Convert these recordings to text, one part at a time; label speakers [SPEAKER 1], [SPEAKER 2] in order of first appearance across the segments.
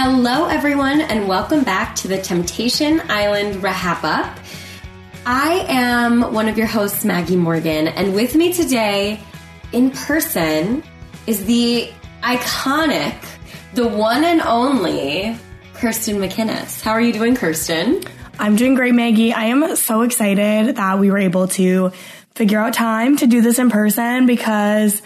[SPEAKER 1] Hello, everyone, and welcome back to the Temptation Island Rahap Up. I am one of your hosts, Maggie Morgan, and with me today in person is the iconic, the one and only Kirsten McInnes. How are you doing, Kirsten?
[SPEAKER 2] I'm doing great, Maggie. I am so excited that we were able to figure out time to do this in person because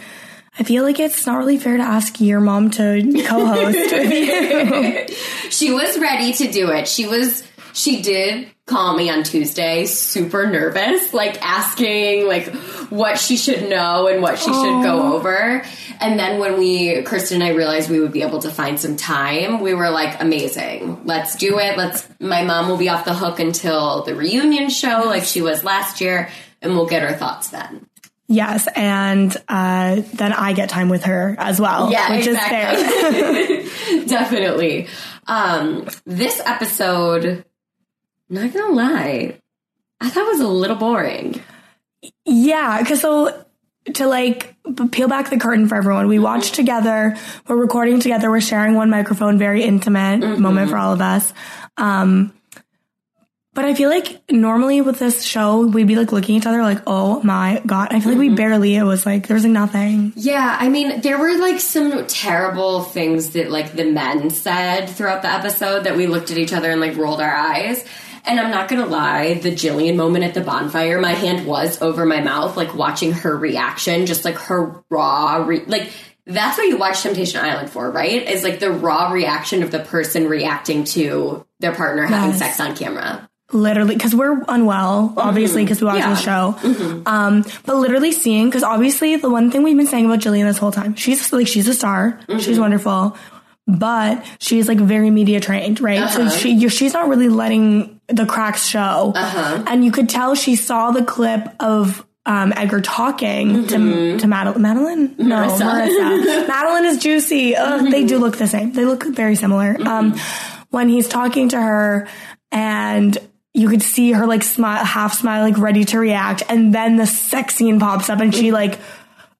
[SPEAKER 2] I feel like it's not really fair to ask your mom to co-host with you.
[SPEAKER 1] She was ready to do it. She was, she did call me on Tuesday, super nervous, like asking like what she should know and what she should go over. And then when we, Kirsten and I realized we would be able to find some time, we were like, amazing. Let's do it. Let's, my mom will be off the hook until the reunion show like she was last year and we'll get her thoughts then.
[SPEAKER 2] Yes, and uh, then I get time with her as well,
[SPEAKER 1] Yeah,
[SPEAKER 2] which
[SPEAKER 1] exactly.
[SPEAKER 2] is fair.
[SPEAKER 1] Definitely. Um, this episode, not gonna lie, I thought was a little boring.
[SPEAKER 2] yeah, because so to like peel back the curtain for everyone, we watch together, we're recording together, we're sharing one microphone, very intimate moment for all of us. Um, but I feel like normally with this show, we'd be like looking at each other like, oh my god. I feel like we mm-hmm. barely, it was like, there was like nothing.
[SPEAKER 1] Yeah, I mean, there were like some terrible things that like the men said throughout the episode that we looked at each other and like rolled our eyes. And I'm not gonna lie, the Jillian moment at the bonfire, my hand was over my mouth, like watching her reaction, just like her raw, re- like that's what you watch Temptation Island for, right? Is like the raw reaction of the person reacting to their partner having
[SPEAKER 2] Yes.
[SPEAKER 1] sex on camera.
[SPEAKER 2] Literally because we're unwell obviously mm-hmm. because we watch
[SPEAKER 1] Yeah.
[SPEAKER 2] the show mm-hmm. um but literally seeing because obviously the one thing we've been saying about Jillian this whole time she's like she's a star. Mm-hmm. She's wonderful. But she's like very media trained right? So uh-huh. she she's not really letting the cracks show. Uh-huh. And you could tell she saw the clip of um, Edgar talking to to Mad- Madeline, no, Marissa. Madeline is juicy. Ugh, They do look the same. They look very similar. Um, when he's talking to her, and you could see her like smile, half smile, like ready to react, and then the sex scene pops up, and she like,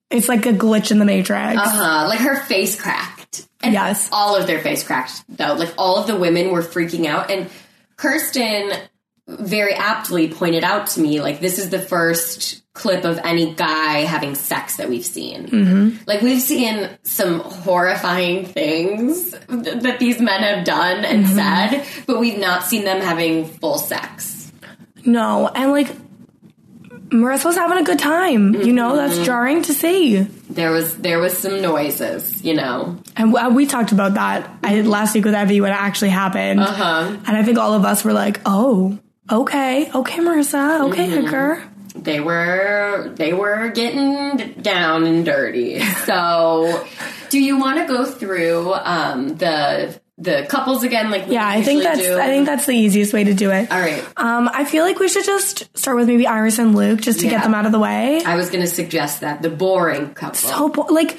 [SPEAKER 2] it's like a glitch in the matrix.
[SPEAKER 1] Uh, huh. like her face cracked. And
[SPEAKER 2] Yes.
[SPEAKER 1] All of their face cracked, though. Like all of the women were freaking out. And Kirsten very aptly pointed out to me, like, this is the first clip of any guy having sex that we've seen. Mm-hmm. Like, we've seen some horrifying things th- that these men have done and mm-hmm. said, but we've not seen them having full sex.
[SPEAKER 2] No, and like. Marissa was having a good time. You know, that's mm-hmm. jarring to see.
[SPEAKER 1] There was there was some noises, you know.
[SPEAKER 2] And w- we talked about that I, last week with Evie when it actually happened.
[SPEAKER 1] Uh-huh.
[SPEAKER 2] And I think all of us were like, oh, okay, okay, Marissa, okay,
[SPEAKER 1] Mm-hmm.
[SPEAKER 2] Edgar.
[SPEAKER 1] they were they were getting down and dirty. So, do you want to go through um, the the couples again? Like
[SPEAKER 2] Yeah, I think that's
[SPEAKER 1] do?
[SPEAKER 2] I think that's the easiest way to do it.
[SPEAKER 1] all right.
[SPEAKER 2] Um, I feel like we should just start with maybe Iris and Luke just to
[SPEAKER 1] Yeah.
[SPEAKER 2] get them out of the way.
[SPEAKER 1] I was going to suggest that the boring couple.
[SPEAKER 2] So bo- like,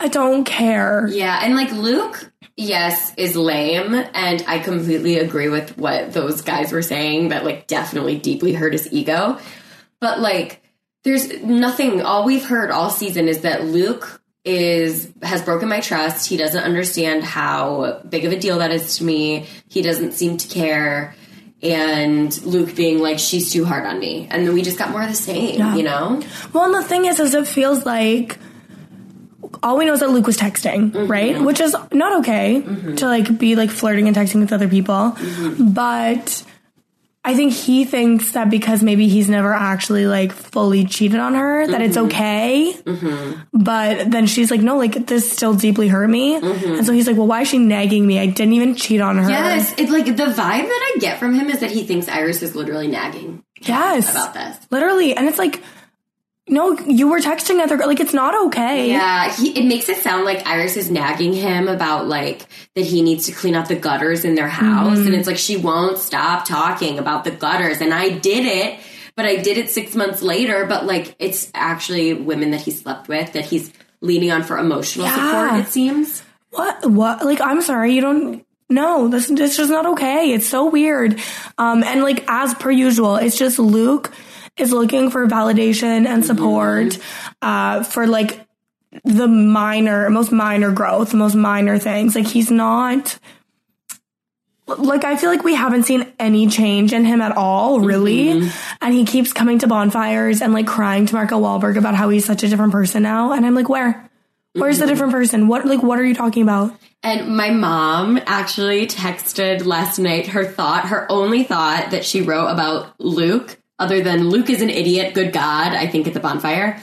[SPEAKER 2] I don't care.
[SPEAKER 1] yeah, and like Luke, yes, is lame, and I completely agree with what those guys were saying. That like definitely deeply hurt his ego. But like, there's nothing. All we've heard all season is that Luke is has broken my trust. He doesn't understand how big of a deal that is to me. He doesn't seem to care. And Luke being like, she's too hard on me. And then we just got more of the same, you know?
[SPEAKER 2] Well, and the thing is, is it feels like all we know is that Luke was texting,
[SPEAKER 1] Mm-hmm.
[SPEAKER 2] right? Which is not okay to like be like flirting and texting with other people.
[SPEAKER 1] Mm-hmm.
[SPEAKER 2] But I think he thinks that because maybe he's never actually like fully cheated on her, that it's
[SPEAKER 1] Mm-hmm.
[SPEAKER 2] okay. But then she's like, no, like this still deeply hurt me. And so he's like, well, why is she nagging me? I didn't even cheat on her.
[SPEAKER 1] Mm-hmm. Yes, it's like the vibe that I get from him is that he thinks Iris is literally nagging
[SPEAKER 2] Yes.
[SPEAKER 1] about this.
[SPEAKER 2] Literally. And it's like, no, you were texting other, girl like it's not okay.
[SPEAKER 1] Yeah, he, it makes it sound like Iris is nagging him about like that he needs to clean out the gutters in their house,
[SPEAKER 2] Mm-hmm.
[SPEAKER 1] and it's like she won't stop talking about the gutters, and I did it, but I did it six months later. But like, it's actually women that he slept with that he's leaning on for emotional
[SPEAKER 2] Yeah.
[SPEAKER 1] support. It seems.
[SPEAKER 2] What? What? Like, I'm sorry, you don't. No, this this is just not okay. It's so weird. Um, and like as per usual, it's just Luke is looking for validation and support, mm-hmm. uh, for like the minor, most minor growth, the most minor things. Like he's not. Like I feel like we haven't seen any change in him at all, really. Mm-hmm. And he keeps coming to bonfires and like crying to Mark L. Walberg about how he's such a different person now. And I'm like, where? Where's the mm-hmm. different person? What like what are you talking about?
[SPEAKER 1] And my mom actually texted last night her thought, her only thought that she wrote about Luke, other than Luke is an idiot, good God, I think at the bonfire.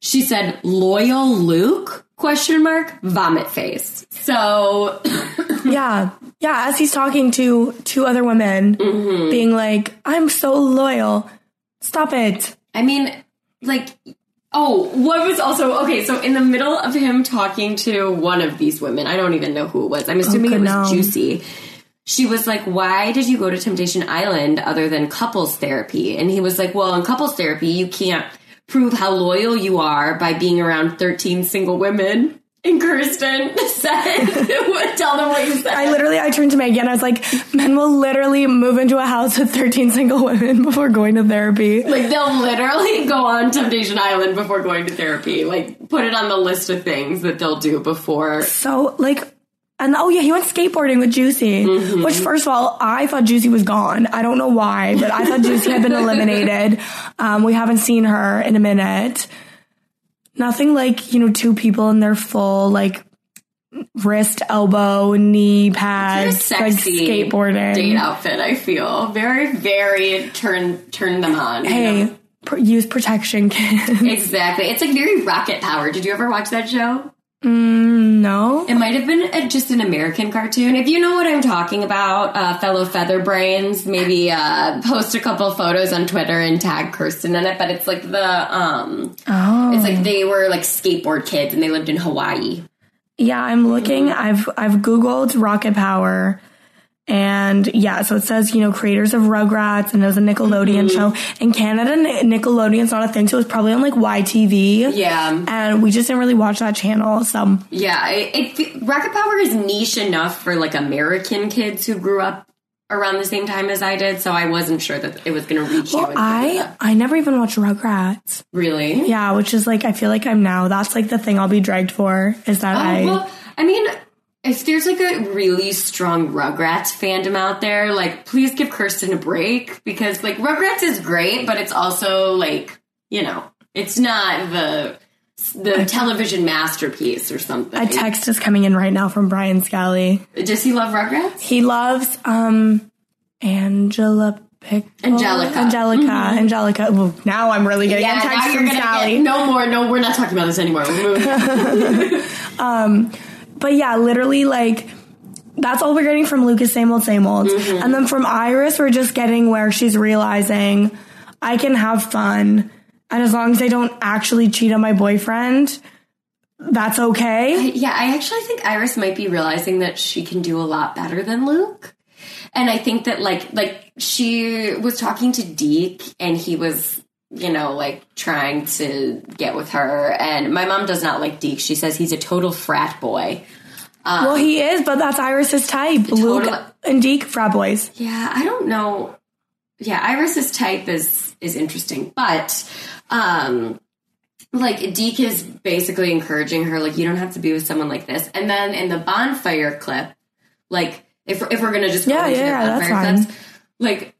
[SPEAKER 1] She said, loyal Luke, question mark, vomit face. So
[SPEAKER 2] Yeah. Yeah, as he's talking to two other women, mm-hmm. being like, I'm so loyal. Stop it.
[SPEAKER 1] I mean, like, oh, what was also okay? So in the middle of him talking to one of these women, I don't even know who it was. I'm assuming it was. Juicy. She was like, "Why did you go to Temptation Island other than couples therapy?" And he was like, "Well, in couples therapy, you can't prove how loyal you are by being around 13 single women." And Kirsten said, "Tell them what you said."
[SPEAKER 2] I literally, I turned to Maggie and I was like, men will literally move into a house with 13 single women before going to therapy.
[SPEAKER 1] Like they'll literally go on Temptation Island before going to therapy. Like put it on the list of things that they'll do before.
[SPEAKER 2] So, like, and oh yeah, he went skateboarding with Juicy, which first of all, I thought Juicy was gone. I don't know why, but I thought Juicy had been eliminated. Um, we haven't seen her in a minute. Nothing like, you know, two people in their full, like, wrist, elbow, knee pads, like
[SPEAKER 1] Sexy
[SPEAKER 2] skateboarding.
[SPEAKER 1] date outfit. I feel very, very turn turn them on. you
[SPEAKER 2] Hey,
[SPEAKER 1] know?
[SPEAKER 2] pr- use protection, kids.
[SPEAKER 1] exactly. It's like very Rocket Power. Did you ever watch that show?
[SPEAKER 2] No.
[SPEAKER 1] It might have been a, just an American cartoon. If you know what I'm talking about, uh, fellow feather brains, maybe uh, post a couple photos on Twitter and tag Kirsten in it. But it's like the um,
[SPEAKER 2] Oh.
[SPEAKER 1] it's like they were like skateboard kids and they lived in Hawaii.
[SPEAKER 2] Yeah, I'm looking. I've I've googled Rocket Power, and yeah, so it says you know creators of Rugrats, and it was a Nickelodeon mm-hmm. show in Canada. Nickelodeon's not a thing, so it was probably on like YTV.
[SPEAKER 1] Yeah.
[SPEAKER 2] and we just didn't really watch that channel. So
[SPEAKER 1] Yeah, it, it Rocket Power is niche enough for like American kids who grew up around the same time as I did, so I wasn't sure that it was going to reach you.
[SPEAKER 2] well,
[SPEAKER 1] in
[SPEAKER 2] I I never even watched Rugrats.
[SPEAKER 1] really,
[SPEAKER 2] Yeah, which is like I feel like I'm now. That's like the thing I'll be dragged for is that oh, I.
[SPEAKER 1] Oh, well, I mean, if there's like a really strong Rugrats fandom out there, like please give Kirsten a break because like Rugrats is great, but it's also like you know, it's not the the television masterpiece or something.
[SPEAKER 2] a text is coming in right now from Brian Scally.
[SPEAKER 1] Does he love Rugrats?
[SPEAKER 2] He loves um Angela Pickle.
[SPEAKER 1] Angelica.
[SPEAKER 2] Angelica. Angelica. Well, now I'm really getting a
[SPEAKER 1] now
[SPEAKER 2] text from Sally.
[SPEAKER 1] get no more. No, we're not talking about this anymore. Moving.
[SPEAKER 2] But yeah, literally like that's all we're getting from Lucas, same old, same old.
[SPEAKER 1] Mm-hmm.
[SPEAKER 2] And then from Iris, we're just getting where she's realizing I can have fun. And as long as I don't actually cheat on my boyfriend, that's okay.
[SPEAKER 1] yeah, I actually think Iris might be realizing that she can do a lot better than Luke. And I think that like like she was talking to Deke and he was you know like trying to get with her and my mom does not like Deke. She says he's a total frat boy.
[SPEAKER 2] well, he is, but that's Iris's type. Luke and Deke, frat boys.
[SPEAKER 1] Yeah, I don't know. Yeah, Iris's type is is interesting, but um like Deke is basically encouraging her like you don't have to be with someone like this. And then in the bonfire clip, like if if we're gonna just go
[SPEAKER 2] Yeah,
[SPEAKER 1] into
[SPEAKER 2] yeah,
[SPEAKER 1] the
[SPEAKER 2] yeah, that's fine.
[SPEAKER 1] clips, like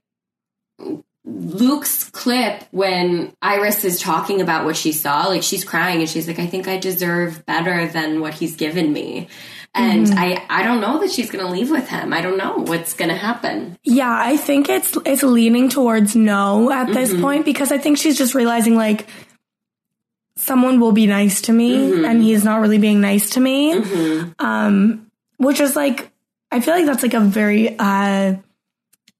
[SPEAKER 1] Luke's clip when Iris is talking about what she saw, like she's crying and she's like, I think I deserve better than what he's given me. And
[SPEAKER 2] Mm-hmm.
[SPEAKER 1] I, I don't know that she's going to leave with him. I don't know what's going to happen.
[SPEAKER 2] Yeah, I think it's it's leaning towards no at this point because I think she's just realizing like someone will be nice to me and he's not really being nice to me. Um which is like I feel like that's like a very uh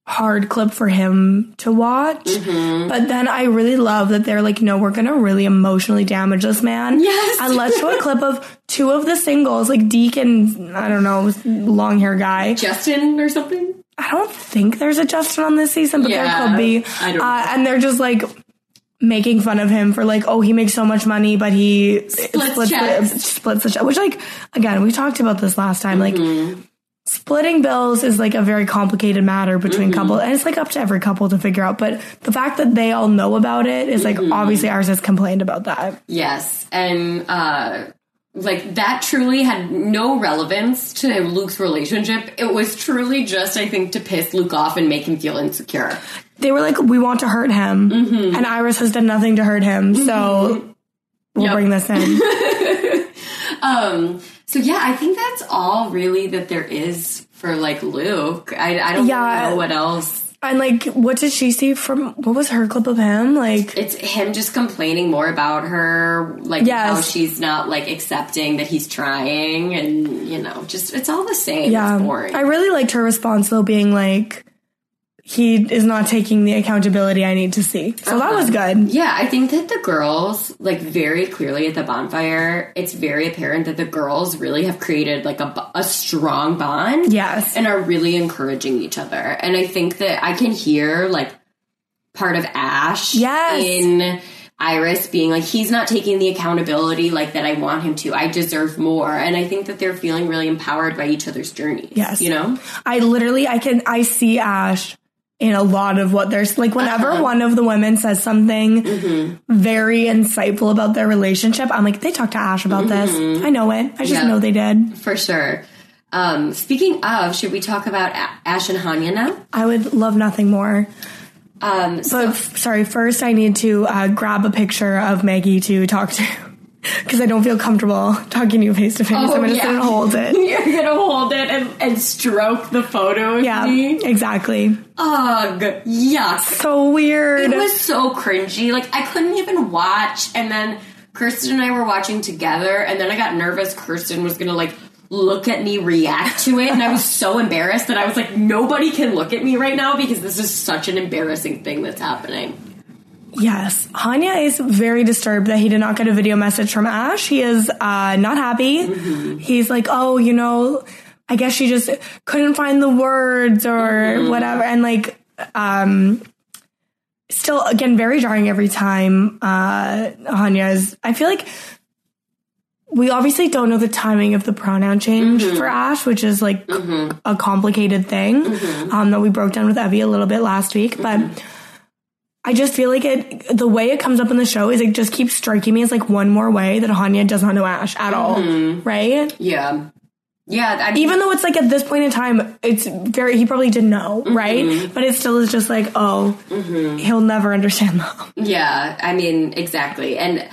[SPEAKER 2] hard clip for him to watch. But then I really love that they're like, no, we're gonna really emotionally damage this man.
[SPEAKER 1] Yes.
[SPEAKER 2] And let's show a clip of two of the singles, like Deke and I don't know, long hair guy.
[SPEAKER 1] Justin or something?
[SPEAKER 2] I don't think there's a Justin on this season, but
[SPEAKER 1] Yeah,
[SPEAKER 2] there could be.
[SPEAKER 1] I don't know.
[SPEAKER 2] Uh, and they're just like making fun of him for like, oh, he makes so much money, but he
[SPEAKER 1] Splits checks.
[SPEAKER 2] the, splits the check. Which, like, again, we talked about this last time.
[SPEAKER 1] Mm-hmm.
[SPEAKER 2] Like, splitting bills is like a very complicated matter between
[SPEAKER 1] Mm-hmm.
[SPEAKER 2] couple, and it's like up to every couple to figure out. But the fact that they all know about it is
[SPEAKER 1] Mm-hmm.
[SPEAKER 2] like obviously Iris has complained about that.
[SPEAKER 1] Yes. And, uh, like that truly had no relevance to Luke's relationship. It was truly just, I think, to piss Luke off and make him feel insecure.
[SPEAKER 2] They were like, we want to hurt him,
[SPEAKER 1] Mm-hmm.
[SPEAKER 2] and Iris has done nothing to hurt him, so we'll
[SPEAKER 1] Yep.
[SPEAKER 2] bring this in.
[SPEAKER 1] Um, so yeah, I think that's all really that there is for like Luke. I, I don't
[SPEAKER 2] Yeah.
[SPEAKER 1] know what else.
[SPEAKER 2] And like, what did she see from? What was her clip of him? Like,
[SPEAKER 1] It's him just complaining more about her, like
[SPEAKER 2] Yes.
[SPEAKER 1] how she's not like accepting that he's trying, and you know, just it's all the same.
[SPEAKER 2] yeah,
[SPEAKER 1] It's boring.
[SPEAKER 2] I really liked her response though, being like, he is not taking the accountability I need to see. So that was uh-huh. good.
[SPEAKER 1] Yeah, I think that the girls, like very clearly at the bonfire, it's very apparent that the girls really have created like a, a strong bond.
[SPEAKER 2] Yes.
[SPEAKER 1] And are really encouraging each other. And I think that I can hear like part of Ash
[SPEAKER 2] Yes.
[SPEAKER 1] in Iris being like, he's not taking the accountability like that I want him to. I deserve more. And I think that they're feeling really empowered by each other's journeys.
[SPEAKER 2] Yes.
[SPEAKER 1] You know?
[SPEAKER 2] I literally, I can, I see Ash in a lot of what there's like whenever
[SPEAKER 1] Uh-huh.
[SPEAKER 2] one of the women says something
[SPEAKER 1] Mm-hmm.
[SPEAKER 2] very insightful about their relationship, I'm like, they talked to Ash about this. I know it. I just
[SPEAKER 1] Mm-hmm. Yeah.
[SPEAKER 2] know they did.
[SPEAKER 1] For sure. Um, speaking of, should we talk about A- Ash and Hanya now?
[SPEAKER 2] I would love nothing more.
[SPEAKER 1] Um,
[SPEAKER 2] But f- sorry, first I need to uh, grab a picture of Maggie to talk to because I don't feel comfortable talking to you face to face.
[SPEAKER 1] Oh,
[SPEAKER 2] I'm just gonna
[SPEAKER 1] yeah.
[SPEAKER 2] and hold it.
[SPEAKER 1] You're gonna hold it and, and stroke the photo of
[SPEAKER 2] Yeah,
[SPEAKER 1] me.
[SPEAKER 2] exactly.
[SPEAKER 1] Ugh, yuck.
[SPEAKER 2] So weird.
[SPEAKER 1] It was so cringy. Like I couldn't even watch. And then Kirsten and I were watching together, and then I got nervous. Kirsten was gonna like look at me react to it, and I was so embarrassed that I was like, nobody can look at me right now because this is such an embarrassing thing that's happening.
[SPEAKER 2] Yes, Hanya is very disturbed that he did not get a video message from Ash. He is uh, not happy.
[SPEAKER 1] Mm-hmm.
[SPEAKER 2] He's like, oh, you know, I guess she just couldn't find the words or
[SPEAKER 1] Mm-hmm.
[SPEAKER 2] whatever, and like, um. Still, again, very jarring every time uh, Hanya is. I feel like we obviously don't know the timing of the pronoun change
[SPEAKER 1] Mm-hmm.
[SPEAKER 2] for Ash, which is like a complicated thing um, that we broke down with Evie a little bit last week. But I just feel like it, the way it comes up in the show is it just keeps striking me as like one more way that Hanya does not know Ash at all, mm-hmm. right?
[SPEAKER 1] Yeah, yeah. I mean,
[SPEAKER 2] Even though it's like at this point in time, it's very, he probably didn't know, mm-hmm. right? But it still is just like, oh, mm-hmm. he'll never understand that.
[SPEAKER 1] Yeah, I mean, exactly. And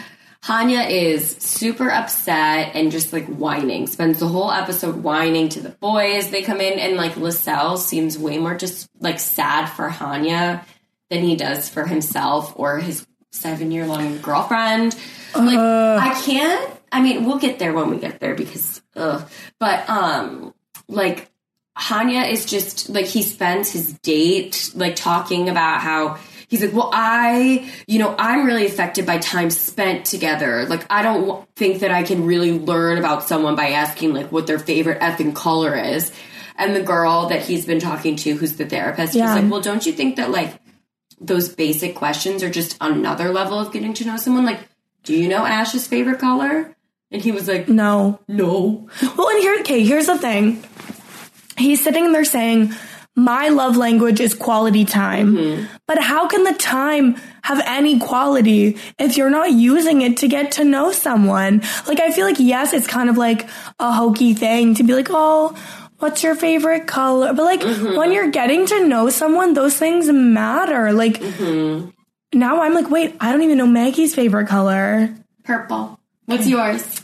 [SPEAKER 1] Hanya is super upset and just like whining, spends the whole episode whining to the boys. They come in, and like Lascelles seems way more just like sad for Hanya than he does for himself or his seven year long girlfriend. Like, I can't, I mean, we'll get there when we get there because, ugh. But, um, like, Hanya is just like he spends his date like talking about how he's like, well, I, you know, I'm really affected by time spent together. Like, I don't think that I can really learn about someone by asking like what their favorite effing color is. And the girl that he's been talking to, who's the therapist,
[SPEAKER 2] Yeah.
[SPEAKER 1] was like, well, don't you think that like those basic questions are just another level of getting to know someone? Like, do you know Ash's favorite color? And he was like,
[SPEAKER 2] No.
[SPEAKER 1] no.
[SPEAKER 2] Well, and here, okay, here's the thing. He's sitting there saying, my love language is quality time. Mm-hmm. But how can the time have any quality if you're not using it to get to know someone? Like, I feel like, yes, it's kind of like a hokey thing to be like, oh, what's your favorite color? But like
[SPEAKER 1] Mm-hmm.
[SPEAKER 2] when you're getting to know someone, those things matter. Like
[SPEAKER 1] Mm-hmm.
[SPEAKER 2] now I'm like, wait, I don't even know Maggie's favorite color.
[SPEAKER 1] Purple. What's yours?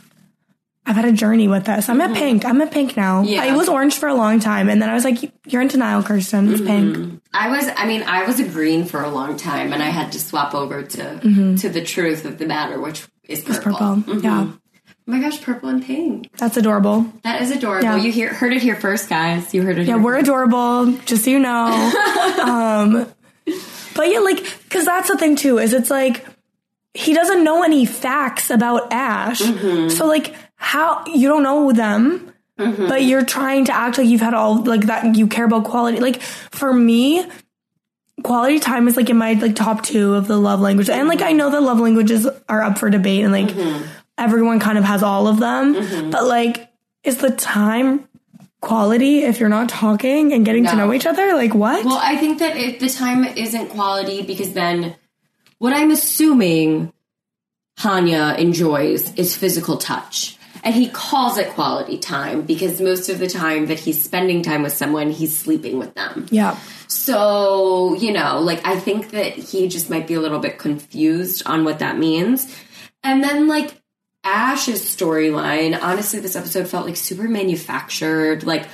[SPEAKER 2] I've had a journey with this. I'm at pink. I'm at pink now.
[SPEAKER 1] Mm-hmm. Yeah.
[SPEAKER 2] I was orange for a long time, and then I was like, "You're in denial, Kirsten. It's
[SPEAKER 1] Mm-hmm.
[SPEAKER 2] pink."
[SPEAKER 1] I was. I mean, I was a green for a long time, and I had to swap over to to the truth of the matter, which is purple.
[SPEAKER 2] Mm-hmm. Purple.
[SPEAKER 1] Mhm.
[SPEAKER 2] Yeah,
[SPEAKER 1] Oh my gosh, purple and pink.
[SPEAKER 2] that's adorable.
[SPEAKER 1] That is adorable.
[SPEAKER 2] Yeah.
[SPEAKER 1] You hear, heard it here first, guys. You heard it.
[SPEAKER 2] Yeah, we're adorable, just so you know. um, but yeah, like, because that's the thing too, is it's like he doesn't know any facts about Ash. Mm-hmm. So like, how you don't know them, mm-hmm. but you're trying to act like you've had all like that. You care about quality. Like for me, quality time is like in my like top two of the love language, and like I know that love languages are up for debate, and like mm-hmm. Everyone kind of has all of them, mm-hmm. but like, is the time quality if you're not talking and getting to know each other? Like what?
[SPEAKER 1] Well, I think that if the time isn't quality because then what I'm assuming Hanya enjoys is physical touch. And he calls it quality time because most of the time that he's spending time with someone, he's sleeping with them.
[SPEAKER 2] yeah.
[SPEAKER 1] So, you know, like I think that he just might be a little bit confused on what that means. And then like Ash's storyline, honestly, this episode felt like super manufactured. Like,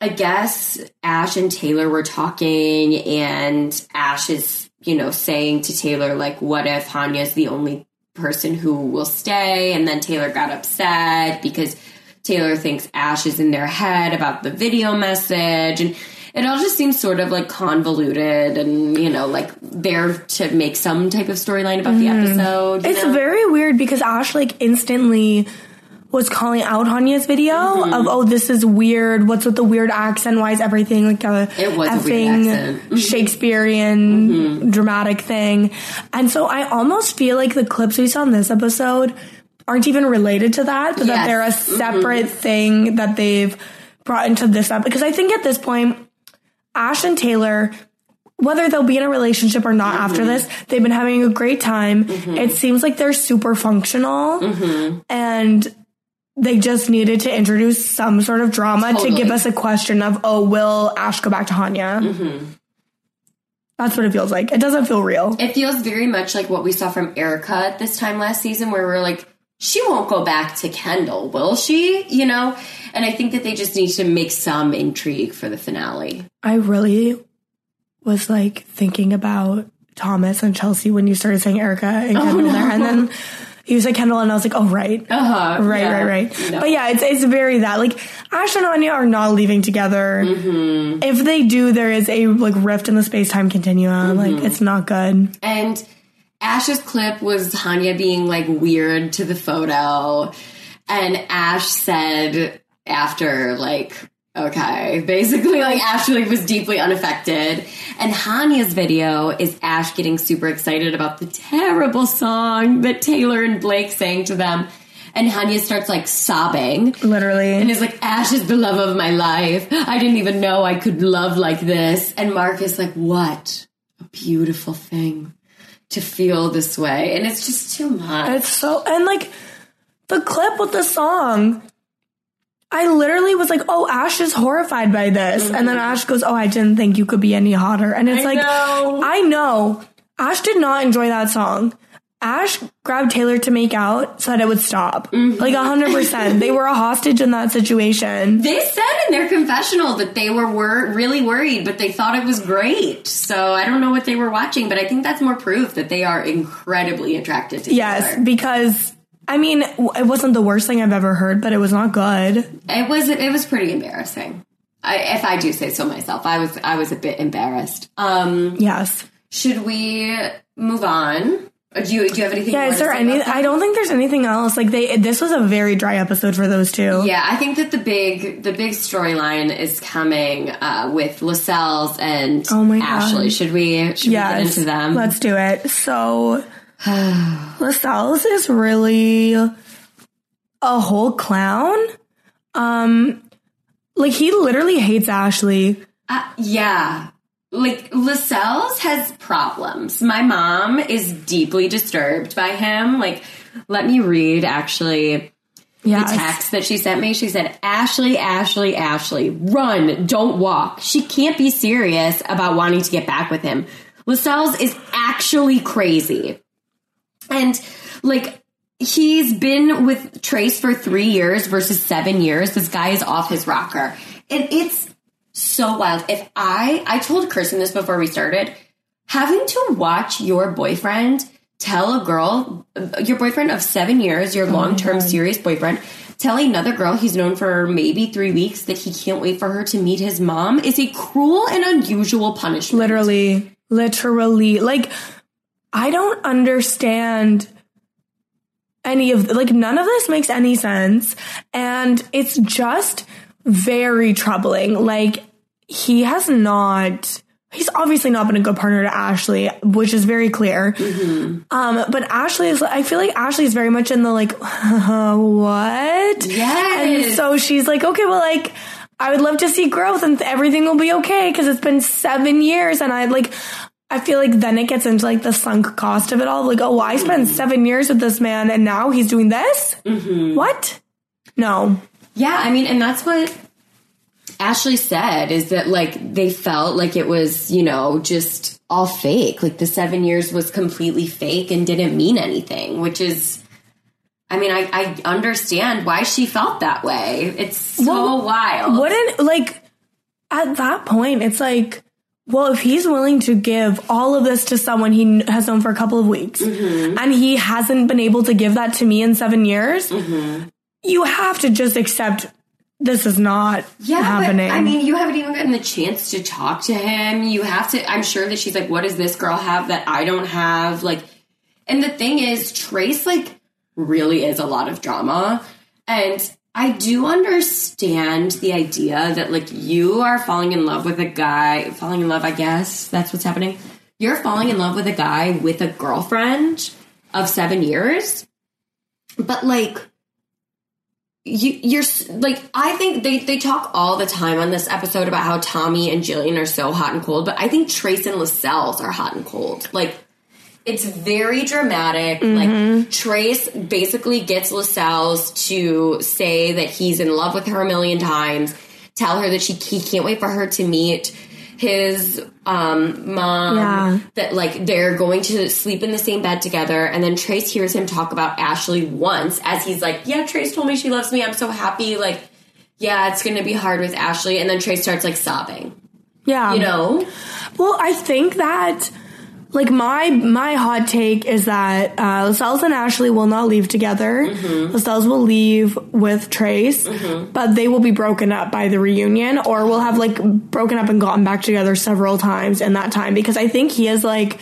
[SPEAKER 1] I guess Ash and Taylor were talking, and Ash is, you know, saying to Taylor, like, what if Hanya's the only person who will stay? And then Taylor got upset because Taylor thinks Ash is in their head about the video message. And it all just seems sort of like convoluted and, you know, like there to make some type of storyline about the episode.
[SPEAKER 2] It's
[SPEAKER 1] know?
[SPEAKER 2] very weird because Ash like instantly was calling out Hanya's video
[SPEAKER 1] Mm-hmm.
[SPEAKER 2] of oh this is weird. What's with the weird accent? Why is everything like a
[SPEAKER 1] It was a
[SPEAKER 2] effing.
[SPEAKER 1] Mm-hmm.
[SPEAKER 2] Shakespearean dramatic thing? And so I almost feel like the clips we saw in this episode aren't even related to that, but that they're a
[SPEAKER 1] Mm-hmm.
[SPEAKER 2] separate thing that they've brought into this episode. Because I think at this point, Ash and Taylor whether they'll be in a relationship or not after
[SPEAKER 1] Mm-hmm.
[SPEAKER 2] this, they've been having a great time. It seems like they're super functional
[SPEAKER 1] Mm-hmm.
[SPEAKER 2] and they just needed to introduce some sort of drama to give us a question of, oh, will Ash go back to Hanya?
[SPEAKER 1] Mm-hmm.
[SPEAKER 2] That's what it feels like. It doesn't feel real.
[SPEAKER 1] It feels very much like what we saw from Erica this time last season, where we're like, she won't go back to Kendall, will she? You know? And I think that they just need to make some intrigue for the finale.
[SPEAKER 2] I really was like thinking about Thomas and Chelsea when you started saying Erica and Kendall there. And then you said Kendall, and I was like, oh, right.
[SPEAKER 1] Uh-huh.
[SPEAKER 2] Right,
[SPEAKER 1] yeah.
[SPEAKER 2] right, right.
[SPEAKER 1] No.
[SPEAKER 2] But yeah, it's it's very that like Ash and Hanya are not leaving together.
[SPEAKER 1] Mm-hmm.
[SPEAKER 2] If they do, there is a like rift in the space time continuum.
[SPEAKER 1] Mm-hmm.
[SPEAKER 2] Like it's not good.
[SPEAKER 1] And Ash's clip was Hanya being like weird to the photo. And Ash said after, like, okay, basically, like, Ash like, was deeply unaffected. And Hanya's video is Ash getting super excited about the terrible song that Taylor and Blake sang to them. And Hanya starts like sobbing.
[SPEAKER 2] Literally.
[SPEAKER 1] And is like, Ash is the love of my life. I didn't even know I could love like this. And Mark is like, what a beautiful thing to feel this way. And it's just too much.
[SPEAKER 2] It's so and like the clip with the song. I literally was like, "Oh, Ash is horrified by this," and then Ash goes, "Oh, I didn't think you could be any hotter." And it's
[SPEAKER 1] Mm-hmm. I
[SPEAKER 2] like,
[SPEAKER 1] know.
[SPEAKER 2] I know Ash did not enjoy that song. Ash grabbed Taylor to make out so that it would stop.
[SPEAKER 1] Mm-hmm.
[SPEAKER 2] Like hundred percent, they were a hostage in that situation.
[SPEAKER 1] they said in their confessional that they were wor- really worried, but they thought it was great. So I don't know what they were watching, but I think that's more proof that they are incredibly attracted to each
[SPEAKER 2] Yes, because I mean, it wasn't the worst thing I've ever heard, but it was not good.
[SPEAKER 1] It was it was pretty embarrassing. I, if I do say so myself, I was I was a bit embarrassed. Um,
[SPEAKER 2] Yes.
[SPEAKER 1] should we move on? Or do you do you have anything?
[SPEAKER 2] Yeah. Is there any? I don't think there's anything else. Like they, this was a very dry episode for those two.
[SPEAKER 1] Yeah, I think that the big the big storyline is coming uh, with Lascelles and
[SPEAKER 2] Oh my God.
[SPEAKER 1] Ashley. Should we should we get into them?
[SPEAKER 2] let's do it. So, Lascelles is really a whole clown. Um, like he literally hates Ashley.
[SPEAKER 1] Uh, yeah. Like Lascelles has problems. My mom is deeply disturbed by him. Like, let me read actually
[SPEAKER 2] Yes.
[SPEAKER 1] the text that she sent me. She said, Ashley, Ashley, Ashley, run, don't walk. She can't be serious about wanting to get back with him. Lascelles is actually crazy. And like, he's been with Trace for three years versus seven years. This guy is off his rocker. And it's so wild. If I, I told Kirsten this before we started, having to watch your boyfriend tell a girl, your boyfriend of seven years, your oh long term serious boyfriend, tell another girl he's known for maybe three weeks that he can't wait for her to meet his mom is a cruel and unusual punishment.
[SPEAKER 2] Literally, literally. Like, I don't understand any of like none of this makes any sense and it's just very troubling like he has not he's obviously not been a good partner to Ashley which is very clear mm-hmm. um but Ashley is I feel like Ashley is very much in the like what
[SPEAKER 1] Yes.
[SPEAKER 2] and so she's like okay well like I would love to see growth and everything will be okay because it's been seven years and I like I feel like then it gets into like the sunk cost of it all. Like, oh, I spent mm-hmm. seven years with this man and now he's doing this? Mm-hmm. What? No.
[SPEAKER 1] Yeah, I mean, and that's what Ashley said is that like they felt like it was, you know, just all fake. Like the seven years was completely fake and didn't mean anything, which is, I mean, I, I understand why she felt that way. It's so
[SPEAKER 2] Well,
[SPEAKER 1] wild.
[SPEAKER 2] Wouldn't, like, at that point, it's like, well, if he's willing to give all of this to someone he has known for a couple of weeks mm-hmm. and he hasn't been able to give that to me in seven years, mm-hmm. you have to just accept this is not
[SPEAKER 1] Yeah,
[SPEAKER 2] happening.
[SPEAKER 1] but I mean, you haven't even gotten the chance to talk to him. You have to. I'm sure that she's like, "What does this girl have that I don't have?" Like, and the thing is, Trace like really is a lot of drama, and I do understand the idea that like you are falling in love with a guy, falling in love. I guess that's what's happening. You're falling in love with a guy with a girlfriend of seven years, but like you, you're like I think they they talk all the time on this episode about how Tommy and Jillian are so hot and cold, but I think Trace and Lascelles are hot and cold. Like it's very dramatic. Like mm-hmm. Trace basically gets Lascelles to say that he's in love with her a million times, tell her that she he can't wait for her to meet his um mom
[SPEAKER 2] Yeah.
[SPEAKER 1] that like they're going to sleep in the same bed together and then Trace hears him talk about Ashley once as he's like, "Yeah, Trace told me she loves me. I'm so happy." Like, "Yeah, it's going to be hard with Ashley." And then Trace starts like sobbing.
[SPEAKER 2] yeah.
[SPEAKER 1] You know?
[SPEAKER 2] Well, I think that like my my hot take is that uh, Lascelles and Ashley will not leave together. Mm-hmm. Lascelles will leave with Trace, mm-hmm. but they will be broken up by the reunion, or will have like broken up and gotten back together several times in that time because I think he has like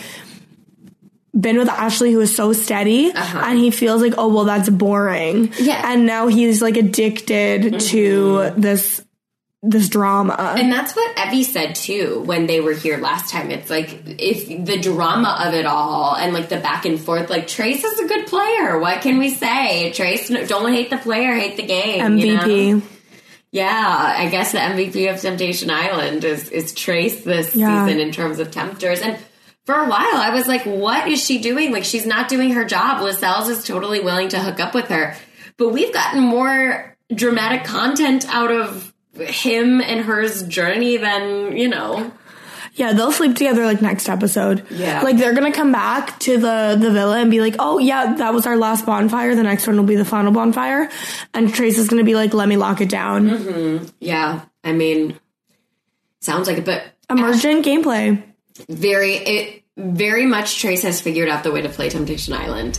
[SPEAKER 2] been with Ashley who is so steady uh-huh. and he feels like oh well that's boring.
[SPEAKER 1] Yeah.
[SPEAKER 2] and now he's like addicted to mm-hmm. this this drama
[SPEAKER 1] And that's what Evie said too when they were here last time. It's like if the drama of it all and like the back and forth, like Trace is a good player. What can we say? Trace, don't hate the player, hate the game. you
[SPEAKER 2] MVP
[SPEAKER 1] know? Yeah, I guess the MVP of Temptation Island is is Trace this
[SPEAKER 2] Yeah.
[SPEAKER 1] season in terms of tempters. And for a while, I was like, "What is she doing? Like, she's not doing her job." Lascelles is totally willing to hook up with her, but we've gotten more dramatic content out of him and her's journey then you know.
[SPEAKER 2] Yeah, they'll sleep together like next episode.
[SPEAKER 1] Yeah.
[SPEAKER 2] Like they're gonna come back to the the villa and be like, oh yeah, that was our last bonfire. The next one will be the final bonfire. And Trace is gonna be like, let me lock it down. Mm-hmm.
[SPEAKER 1] Yeah, I mean, sounds like it, but
[SPEAKER 2] Emergent gameplay.
[SPEAKER 1] very it very much Trace has figured out the way to play Temptation Island.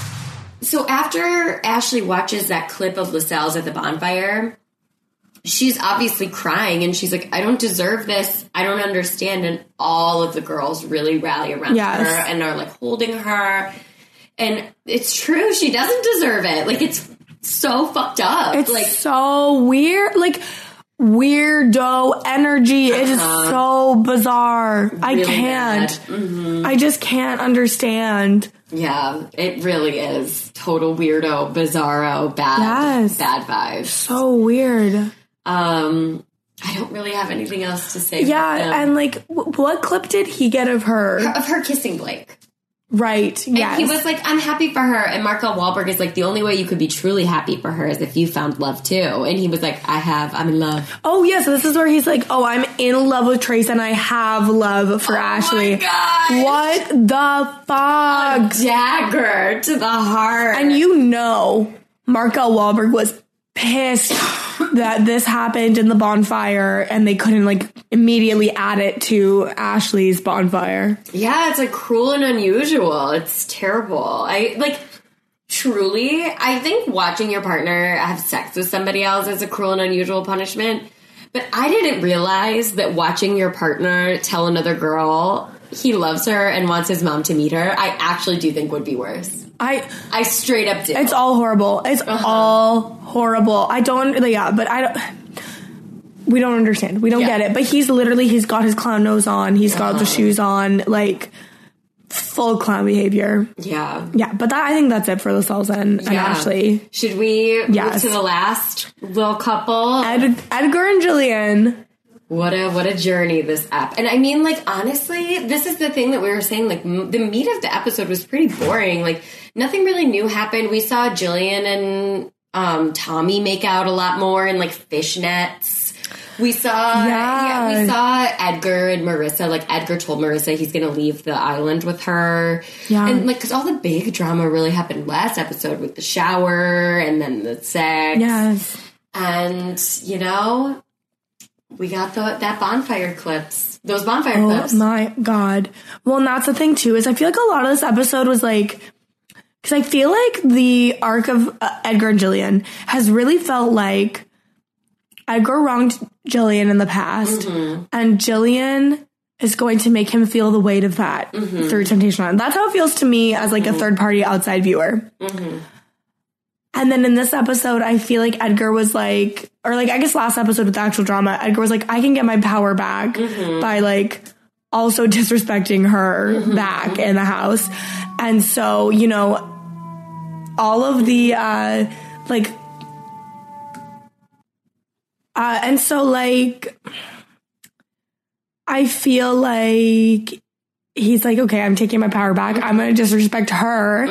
[SPEAKER 1] So after Ashley watches that clip of Lascelles at the bonfire, she's obviously crying and she's like, I don't deserve this. I don't understand. And all of the girls really rally around
[SPEAKER 2] Yes.
[SPEAKER 1] her and are like holding her. And it's true, she doesn't deserve it. Like it's so fucked up.
[SPEAKER 2] It's
[SPEAKER 1] like
[SPEAKER 2] so weird. Like, weirdo energy. It is so bizarre. I
[SPEAKER 1] Uh-huh.
[SPEAKER 2] Can't.
[SPEAKER 1] Mm-hmm.
[SPEAKER 2] I just can't understand.
[SPEAKER 1] Yeah, it really is total weirdo, bizarro, bad,
[SPEAKER 2] Yes.
[SPEAKER 1] bad vibes.
[SPEAKER 2] So weird.
[SPEAKER 1] Um, I don't really have anything else to say.
[SPEAKER 2] Yeah, and like, w- what clip did he get of her?
[SPEAKER 1] of her kissing Blake.
[SPEAKER 2] Right.
[SPEAKER 1] And he was like, I'm happy for her. And Mark L. Walberg is like, the only way you could be truly happy for her is if you found love too. And he was like, I have, I'm in love.
[SPEAKER 2] oh, yeah. So this is where he's like, oh, I'm in love with Trace and I have love for oh Ashley.
[SPEAKER 1] Oh God.
[SPEAKER 2] What the fuck?
[SPEAKER 1] Dagger to the heart.
[SPEAKER 2] And you know, Mark L. Walberg was pissed that this happened in the bonfire and they couldn't like immediately add it to Ashley's bonfire.
[SPEAKER 1] yeah, it's like cruel and unusual. It's terrible. I like, truly, I think watching your partner have sex with somebody else is a cruel and unusual punishment. But I didn't realize that watching your partner tell another girl he loves her and wants his mom to meet her, I actually do think would be worse.
[SPEAKER 2] I
[SPEAKER 1] I straight up do.
[SPEAKER 2] it's all horrible. It's
[SPEAKER 1] Uh-huh.
[SPEAKER 2] all horrible. I don't yeah, but I don't we don't understand. We don't
[SPEAKER 1] Yeah.
[SPEAKER 2] get it. But he's literally he's got his clown nose on, He's got
[SPEAKER 1] Uh-huh.
[SPEAKER 2] the shoes on, like full clown behavior.
[SPEAKER 1] yeah.
[SPEAKER 2] Yeah, but that I think that's it for Lascelles and, and
[SPEAKER 1] Yeah.
[SPEAKER 2] Ashley.
[SPEAKER 1] Should we
[SPEAKER 2] Yes.
[SPEAKER 1] move to the last little couple?
[SPEAKER 2] Ed, Edgar and Jillian.
[SPEAKER 1] What a what a journey this app. And I mean, like honestly, this is the thing that we were saying. Like m- the meat of the episode was pretty boring. Like nothing really new happened. We saw Jillian and um, Tommy make out a lot more in like fishnets. We saw,
[SPEAKER 2] Yeah.
[SPEAKER 1] we saw Edgar and Marissa. Like Edgar told Marissa he's going to leave the island with her.
[SPEAKER 2] Yeah.
[SPEAKER 1] and like because all the big drama really happened last episode with the shower and then the sex.
[SPEAKER 2] Yes.
[SPEAKER 1] And you know, we got the, that bonfire clips. Those bonfire
[SPEAKER 2] Oh
[SPEAKER 1] clips.
[SPEAKER 2] my god. Well, and that's the thing too is I feel like a lot of this episode was like because I feel like the arc of uh, Edgar and Jillian has really felt like Edgar wronged Jillian in the past, mm-hmm. and Jillian is going to make him feel the weight of that mm-hmm. through Temptation Island. That's how it feels to me as like a mm-hmm. third party outside viewer. And then in this episode, I feel like Edgar was like, or like I guess last episode with the actual drama, Edgar was like, I can get my power back by like also disrespecting her back in the house. And so, you know, all of the uh like uh and so like I feel like he's like, okay, I'm taking my power back. I'm gonna disrespect her.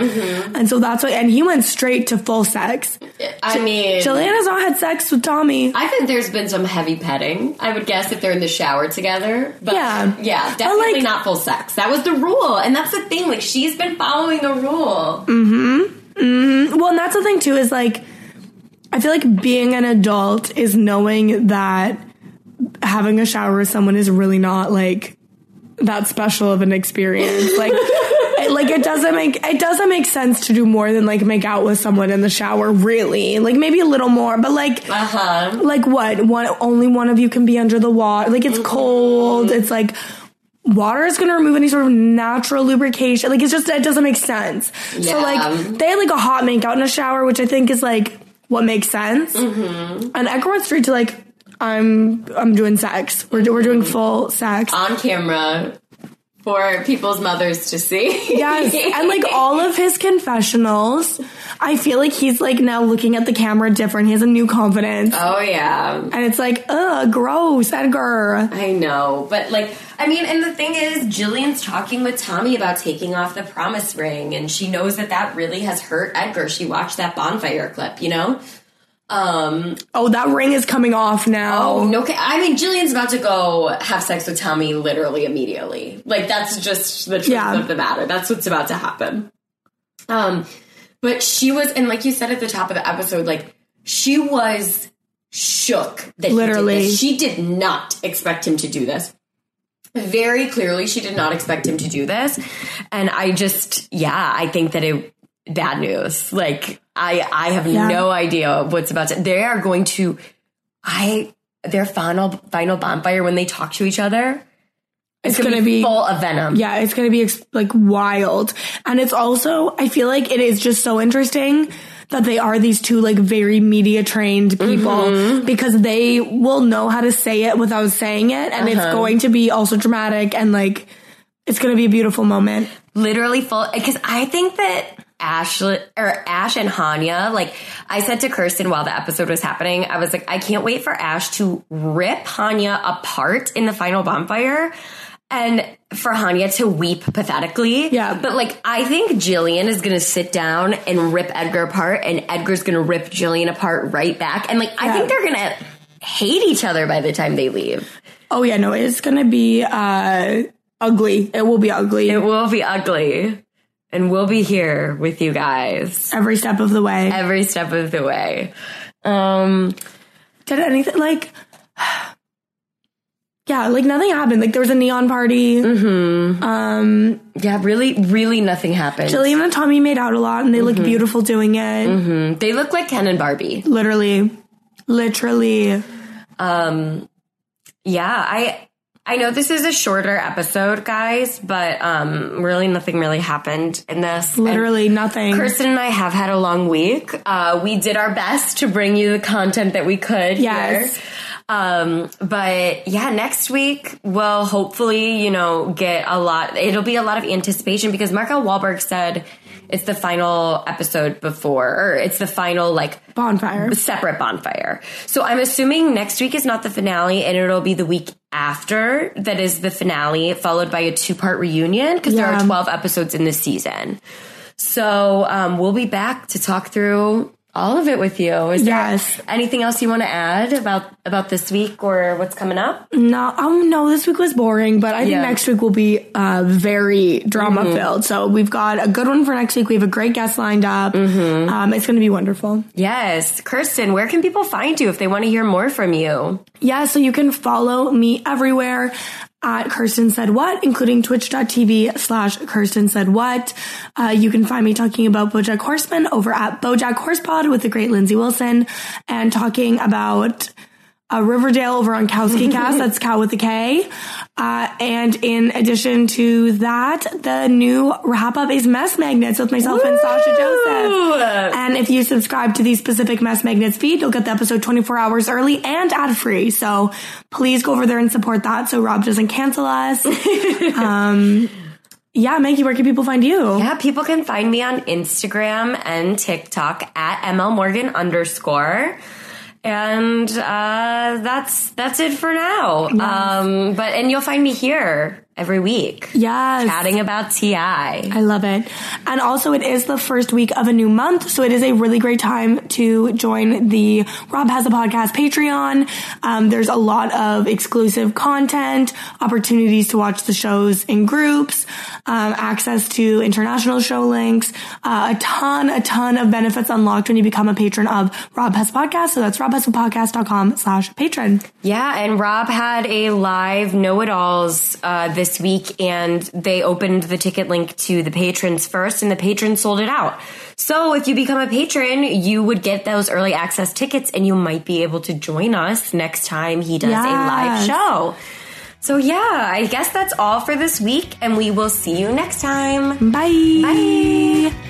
[SPEAKER 2] And so that's what and he went straight to full sex.
[SPEAKER 1] I mean,
[SPEAKER 2] Jillian has not had sex with Tommy.
[SPEAKER 1] I think there's been some heavy petting. I would guess if they're in the shower together. But
[SPEAKER 2] Yeah.
[SPEAKER 1] yeah, definitely
[SPEAKER 2] like-
[SPEAKER 1] not full sex. That was the rule, and that's the thing. Like she's been following the rule. Hmm. Mhm.
[SPEAKER 2] Well, and that's the thing too is like, I feel like being an adult is knowing that having a shower with someone is really not like that special of an experience. Like, it, like it doesn't make it doesn't make sense to do more than like make out with someone in the shower. Really, like maybe a little more, but like,
[SPEAKER 1] Uh huh.
[SPEAKER 2] like what? One only one of you can be under the water. Like it's cold. It's like water is going to remove any sort of natural lubrication. Like it's just it doesn't make sense.
[SPEAKER 1] Yeah.
[SPEAKER 2] So like they had like a hot make out in a shower, which I think is like what makes sense. And Edgar went straight to like I'm I'm doing sex. We're we're doing full sex.
[SPEAKER 1] On camera for people's mothers to see.
[SPEAKER 2] Yes, and like all of his confessionals, I feel like he's like now looking at the camera different. He has a new confidence,
[SPEAKER 1] Oh yeah.
[SPEAKER 2] and it's like, ugh, gross, Edgar.
[SPEAKER 1] I know, but like, I mean, and the thing is, Jillian's talking with Tommy about taking off the promise ring, and she knows that that really has hurt Edgar. She watched that bonfire clip, you know. Um,
[SPEAKER 2] Oh, that ring is coming off now.
[SPEAKER 1] oh no, I mean, Jillian's about to go have sex with Tommy literally immediately. Like that's just the truth
[SPEAKER 2] Yeah.
[SPEAKER 1] of the matter. That's what's about to happen. Um, but she was, and like you said at the top of the episode, like she was shook that
[SPEAKER 2] Literally.
[SPEAKER 1] did. She did not expect him to do this. Very clearly, she did not expect him to do this, and I just, yeah, I think that it bad news. Like I, I have
[SPEAKER 2] Yeah.
[SPEAKER 1] no idea what's about to. They are going to, I their final final bonfire when they talk to each other.
[SPEAKER 2] it's gonna, be
[SPEAKER 1] full of venom.
[SPEAKER 2] Yeah, it's gonna be ex- like wild. And it's also, I feel like it is just so interesting that they are these two like very media trained people
[SPEAKER 1] Mm-hmm.
[SPEAKER 2] because they will know how to say it without saying it. And
[SPEAKER 1] Uh-huh.
[SPEAKER 2] it's going to be also dramatic and like, it's gonna be a beautiful moment.
[SPEAKER 1] literally full because I think that Ashley or Ash and Hanya, like I said to Kirsten while the episode was happening, I was like, I can't wait for Ash to rip Hanya apart in the final bonfire. And for Hanya to weep pathetically.
[SPEAKER 2] Yeah.
[SPEAKER 1] But like, I think Jillian is gonna sit down and rip Edgar apart, and Edgar's gonna rip Jillian apart right back. And like, I
[SPEAKER 2] Yeah.
[SPEAKER 1] think they're gonna hate each other by the time they leave.
[SPEAKER 2] Oh yeah, no, it's gonna be uh ugly. It will be ugly
[SPEAKER 1] It will be ugly. And we'll be here with you guys.
[SPEAKER 2] every step of the way.
[SPEAKER 1] every step of the way. Um,
[SPEAKER 2] Did anything like? Yeah, like nothing happened. Like there was a neon party.
[SPEAKER 1] Mm-hmm.
[SPEAKER 2] Um,
[SPEAKER 1] yeah, really, really nothing happened.
[SPEAKER 2] Jillian and Tommy made out a lot, and they looked beautiful doing it.
[SPEAKER 1] Mm, They look like Ken and Barbie.
[SPEAKER 2] Literally, literally.
[SPEAKER 1] Um, yeah, I I know this is a shorter episode, guys, but um, really nothing really happened in this. And
[SPEAKER 2] Literally nothing.
[SPEAKER 1] Kirsten and I have had a long week. Uh, we did our best to bring you the content that we could.
[SPEAKER 2] Yes.
[SPEAKER 1] Here. Um, but yeah, next week we'll hopefully, you know, get a lot. It'll be a lot of anticipation because Mark L. Walberg said it's the final episode before, or it's the final like
[SPEAKER 2] Bonfire.
[SPEAKER 1] separate bonfire. So I'm assuming next week is not the finale and it'll be the week after that is the finale, followed by a two part reunion because there are 12 episodes in this season. So um, we'll be back to talk through all of it with you. Is
[SPEAKER 2] Yes.
[SPEAKER 1] there anything else you want to add about about this week or what's coming up?
[SPEAKER 2] No, um, no, this week was boring, but I think
[SPEAKER 1] Yeah. Mm-hmm.
[SPEAKER 2] next week will be uh, very drama filled. So we've got a good one for next week. We have a great guest lined up.
[SPEAKER 1] Mm-hmm.
[SPEAKER 2] Um, it's going to be wonderful.
[SPEAKER 1] Yes, Kirsten, where can people find you if they want to hear more from you?
[SPEAKER 2] Yeah, so you can follow me everywhere at Kirsten Said What, including twitch.tv slash Kirsten Said What. Uh, you can find me talking about Bojack Horseman over at Bojack Horsepod with the great Lindsay Wilson and talking about uh, Riverdale over on Kowski Cast. That's Cow with a K. Uh, and in addition to that, the new wrap up is Mess Magnets with myself and Sasha Joseph. And if you subscribe to these specific Mess Magnets feed, you'll get the episode 24 hours early and ad free. So please go over there and support that so Rob doesn't cancel us. um, yeah, Maggie, where can people find you?
[SPEAKER 1] Yeah, people can find me on Instagram and TikTok at ML Morgan underscore. And uh, that's that's it for now. Um, but and you'll find me here every week
[SPEAKER 2] Yes.
[SPEAKER 1] chatting about TI.
[SPEAKER 2] I love it. And also, it is the first week of a new month, so it is a really great time to join the Rob Has a Podcast Patreon. Um, there's a lot of exclusive content, opportunities to watch the shows in groups, um, access to international show links, uh, a ton, a ton of benefits unlocked when you become a patron of Rob Has a Podcast. So that's robhasapodcast.com slash patron.
[SPEAKER 1] Yeah, and Rob had a live know it alls uh, this this week and they opened the ticket link to the patrons first and the patrons sold it out. So if you become a patron, you would get those early access tickets and you might be able to join us next time he does yes. a live show. So yeah, I guess that's all for this week and we will see you next time.
[SPEAKER 2] Bye.
[SPEAKER 1] Bye.